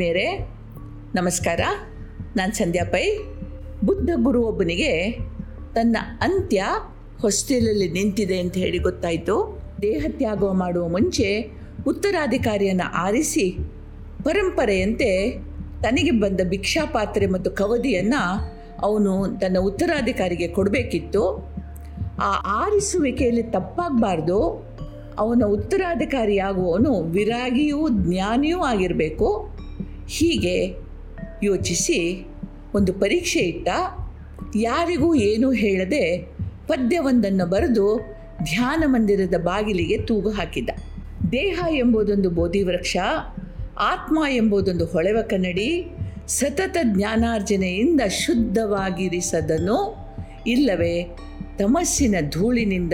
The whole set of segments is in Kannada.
ಆತ್ಮೀಯರೇ, ನಮಸ್ಕಾರ. ನಾನು ಸಂಧ್ಯಾ ಪೈ. ಬುದ್ಧ ಗುರು ಒಬ್ಬನಿಗೆ ತನ್ನ ಅಂತ್ಯ ಹೊಸ್ಟೆಲಲ್ಲಿ ನಿಂತಿದೆ ಅಂತ ಹೇಳಿ ಗೊತ್ತಾಯಿತು. ದೇಹತ್ಯಾಗ ಮಾಡುವ ಮುಂಚೆ ಉತ್ತರಾಧಿಕಾರಿಯನ್ನು ಆರಿಸಿ ಪರಂಪರೆಯಂತೆ ತನಗೆ ಬಂದ ಭಿಕ್ಷಾಪಾತ್ರೆ ಮತ್ತು ಕವದಿಯನ್ನು ಅವನು ತನ್ನ ಉತ್ತರಾಧಿಕಾರಿಗೆ ಕೊಡಬೇಕಿತ್ತು. ಆ ಆರಿಸುವಿಕೆಯಲ್ಲಿ ತಪ್ಪಾಗಬಾರ್ದು. ಅವನ ಉತ್ತರಾಧಿಕಾರಿಯಾಗುವವನು ವಿರಾಗಿಯೂ ಜ್ಞಾನಿಯೂ ಆಗಿರಬೇಕು. ಹೀಗೆ ಯೋಚಿಸಿ ಒಂದು ಪರೀಕ್ಷೆ ಇಟ್ಟ ಯಾರಿಗೂ ಏನೂ ಹೇಳದೆ ಪದ್ಯವೊಂದನ್ನು ಬರೆದು ಧ್ಯಾನ ಮಂದಿರದ ಬಾಗಿಲಿಗೆ ತೂಗು ಹಾಕಿದ. ದೇಹ ಎಂಬುದೊಂದು ಬೋಧಿವೃಕ್ಷ, ಆತ್ಮ ಎಂಬುದೊಂದು ಹೊಳೆವ ಕನ್ನಡಿ, ಸತತ ಜ್ಞಾನಾರ್ಜನೆಯಿಂದ ಶುದ್ಧವಾಗಿರಿಸದನು. ಇಲ್ಲವೇ, ತಮಸ್ಸಿನ ಧೂಳಿನಿಂದ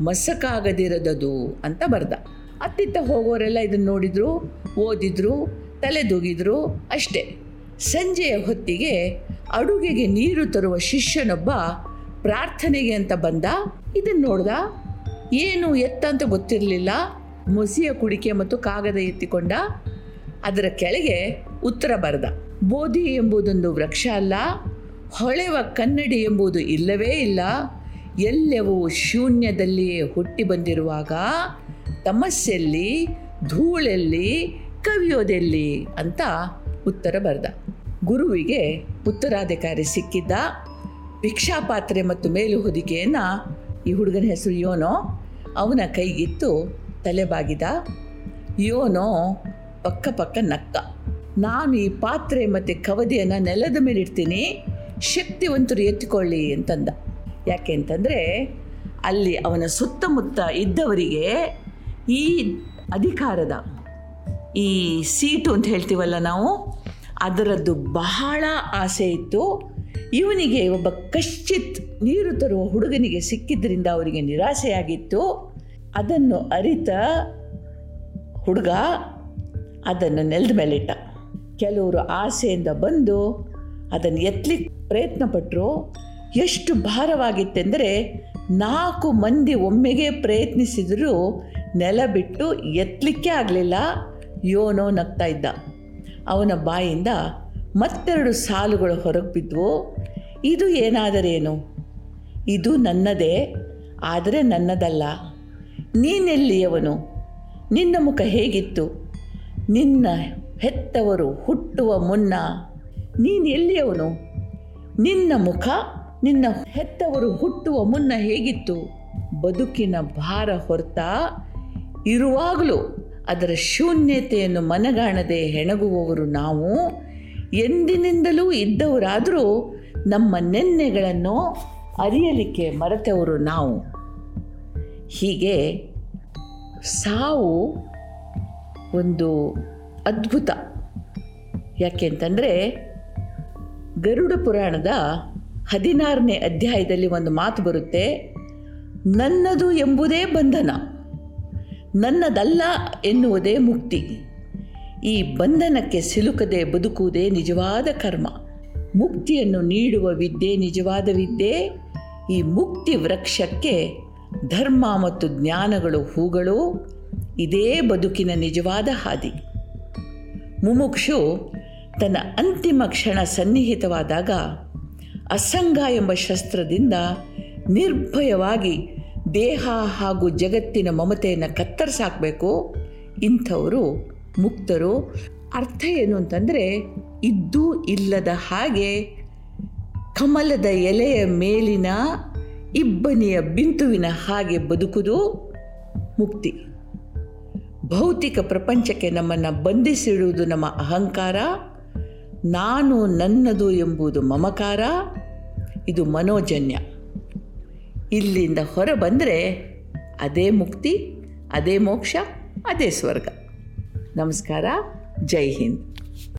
ಮಸಕಾಗದಿರದದು ಅಂತ ಬರೆದ. ಅತ್ತಿತ್ತ ಹೋಗೋರೆಲ್ಲ ಇದನ್ನು ನೋಡಿದ್ರು, ಓದಿದ್ರು ತಲೆದೂಗಿದ್ರು ಅಷ್ಟೇ. ಸಂಜೆಯ ಹೊತ್ತಿಗೆ ಅಡುಗೆಗೆ ನೀರು ತರುವ ಶಿಷ್ಯನೊಬ್ಬ ಪ್ರಾರ್ಥನೆಗೆ ಅಂತ ಬಂದ. ಇದನ್ನು ನೋಡ್ದ? ಏನು ಎತ್ತ ಅಂತ ಗೊತ್ತಿರಲಿಲ್ಲ. ಮುಸಿಯ ಕುಡಿಕೆ ಮತ್ತು ಕಾಗದ ಎತ್ತಿಕೊಂಡ. ಅದರ ಕೆಳಗೆ ಉತ್ತರ ಬರೆದ. ಬೋಧಿ ಎಂಬುದೊಂದು ವೃಕ್ಷ ಅಲ್ಲ. ಹೊಳೆವ ಕನ್ನಡಿ ಎಂಬುದು ಇಲ್ಲವೇ ಇಲ್ಲ. ಎಲ್ಲವೂ ಶೂನ್ಯದಲ್ಲಿಯೇ ಹುಟ್ಟಿ ಬಂದಿರುವಾಗ ತಮಸ್ಸೆಲ್ಲಿ, ಧೂಳೆಲ್ಲಿ ಕವಿಯೋದೆಲ್ಲಿ ಅಂತ ಉತ್ತರ ಬರೆದ. ಗುರುವಿಗೆ ಉತ್ತರಾಧಿಕಾರಿ ಸಿಕ್ಕಿದ್ದ ಭಿಕ್ಷಾಪಾತ್ರೆ ಮತ್ತು ಮೇಲು ಹೊದಿಕೆಯನ್ನು ಈ ಹುಡುಗನ ಹೆಸರು ಯೋನೋ, ಅವನ ಕೈಗಿತ್ತು ತಲೆ ಬಾಗಿದ ಯೋನೋ ಪಕ್ಕ ಪಕ್ಕ ನಕ್ಕ. ನಾನು ಈ ಪಾತ್ರೆ ಮತ್ತು ಕವದೆಯನ್ನು ನೆಲದ ಮೇಲೆ ಇಡ್ತೀನಿ, ಶಕ್ತಿವಂತರು ಎತ್ತಿಕೊಳ್ಳಿ ಅಂತಂದ. ಯಾಕೆ ಅಂತಂದರೆ ಅಲ್ಲಿ ಅವನ ಸುತ್ತಮುತ್ತ ಇದ್ದವರಿಗೆ ಈ ಅಧಿಕಾರದ ಈ ಸೀಟು ಅಂತ ಹೇಳ್ತೀವಲ್ಲ ನಾವು, ಅದರದ್ದು ಬಹಳ ಆಸೆ ಇತ್ತು. ಇವನಿಗೆ ಒಬ್ಬ ಕಶ್ಚಿತ್ ನೀರು ತರುವ ಹುಡುಗನಿಗೆ ಸಿಕ್ಕಿದ್ರಿಂದ ಅವರಿಗೆ ನಿರಾಸೆಯಾಗಿತ್ತು. ಅದನ್ನು ಅರಿತ, ಹುಡುಗ, ಅದನ್ನು ನೆಲದ ಮೇಲಿಟ್ಟ. ಕೆಲವರು ಆಸೆಯಿಂದ ಬಂದು ಅದನ್ನು ಎತ್ತಲಿಕ್ಕೆ ಪ್ರಯತ್ನ ಪಟ್ಟರು ಎಷ್ಟು ಭಾರವಾಗಿತ್ತೆಂದರೆ ನಾಲ್ಕು ಮಂದಿ ಒಮ್ಮೆಗೆ ಪ್ರಯತ್ನಿಸಿದರೂ ನೆಲ ಬಿಟ್ಟು ಎತ್ತಲಿಕ್ಕೆ ಆಗಲಿಲ್ಲ. ಯೋನೋ ನಗ್ತಾ ಇದ್ದ. ಅವನ ಬಾಯಿಂದ ಮತ್ತೆರಡು ಸಾಲುಗಳು ಹೊರಗೆ ಬಿದ್ದವು ಇದು ಏನಾದರೇನು? ಇದು ನನ್ನದೇ, ಆದರೆ ನನ್ನದಲ್ಲ. ನೀನೆಲ್ಲಿಯವನು? ನಿನ್ನ ಮುಖ ಹೇಗಿತ್ತು? ನಿನ್ನ ಹೆತ್ತವರು ಹುಟ್ಟುವ ಮುನ್ನ ನೀನು ಎಲ್ಲಿಯವನು? ನಿನ್ನ ಮುಖ, ನಿನ್ನ ಹೆತ್ತವರು ಹುಟ್ಟುವ ಮುನ್ನ ಹೇಗಿತ್ತು? ಬದುಕಿನ ಭಾರ ಹೊರತಾ ಇರುವಾಗಲೂ ಅದರ ಶೂನ್ಯತೆಯನ್ನು ಮನಗಾಣದೆ ಹೆಣಗುವವರು ನಾವು, ಎಂದಿನಿಂದಲೂ ಇದ್ದವರಾದರೂ ನಮ್ಮ ನೆನ್ನೆಗಳನ್ನು ಅರಿಯಲಿಕ್ಕೆ ಮರೆತವರು ನಾವು. ಹೀಗೆ ಸಾವು ಒಂದು ಅದ್ಭುತ. ಯಾಕೆಂತಂದರೆ ಗರುಡ ಪುರಾಣದ ಹದಿನಾರನೇ ಅಧ್ಯಾಯದಲ್ಲಿ ಒಂದು ಮಾತು ಬರುತ್ತೆ, ನನ್ನದು ಎಂಬುದೇ ಬಂಧನ. ನನ್ನದಲ್ಲ ಎನ್ನುವುದೇ ಮುಕ್ತಿ. ಈ ಬಂಧನಕ್ಕೆ ಸಿಲುಕದೆ ಬದುಕುವುದೇ ನಿಜವಾದ ಕರ್ಮ. ಮುಕ್ತಿಯನ್ನು ನೀಡುವ ವಿದ್ಯೆ ನಿಜವಾದ ವಿದ್ಯೆ ಈ ಮುಕ್ತಿ ವೃಕ್ಷಕ್ಕೆ ಧರ್ಮ ಮತ್ತು ಜ್ಞಾನಗಳು ಹೂಗಳು. ಇದೇ ಬದುಕಿನ ನಿಜವಾದ ಹಾದಿ. ಮುಮುಕ್ಷು ತನ್ನ ಅಂತಿಮ ಕ್ಷಣ ಸನ್ನಿಹಿತವಾದಾಗ ಅಸಂಗ ಎಂಬ ಶಸ್ತ್ರದಿಂದ ನಿರ್ಭಯವಾಗಿ ದೇಹ ಹಾಗೂ ಜಗತ್ತಿನ ಮಮತೆಯನ್ನು ಕತ್ತರಿಸಾಕಬೇಕು. ಇಂಥವರು ಮುಕ್ತರು. ಅರ್ಥ ಏನು ಅಂತಂದರೆ, ಇದ್ದೂ ಇಲ್ಲದ ಹಾಗೆ ಕಮಲದ ಎಲೆಯ ಮೇಲಿನ ಇಬ್ಬನಿಯ ಬಿಂದುವಿನ ಹಾಗೆ ಬದುಕುದು ಮುಕ್ತಿ. ಭೌತಿಕ ಪ್ರಪಂಚಕ್ಕೆ ನಮ್ಮನ್ನು ಬಂಧಿಸಿಡುವುದು ನಮ್ಮ ಅಹಂಕಾರ. ನಾನು ನನ್ನದು ಎಂಬುದು ಮಮಕಾರ. ಇದು ಮನೋಜನ್ಯ. ಇಲ್ಲಿಂದ ಹೊರ ಬಂದರೆ ಅದೇ ಮುಕ್ತಿ ಅದೇ ಮೋಕ್ಷ ಅದೇ ಸ್ವರ್ಗ. ನಮಸ್ಕಾರ ಜೈ ಹಿಂದ್.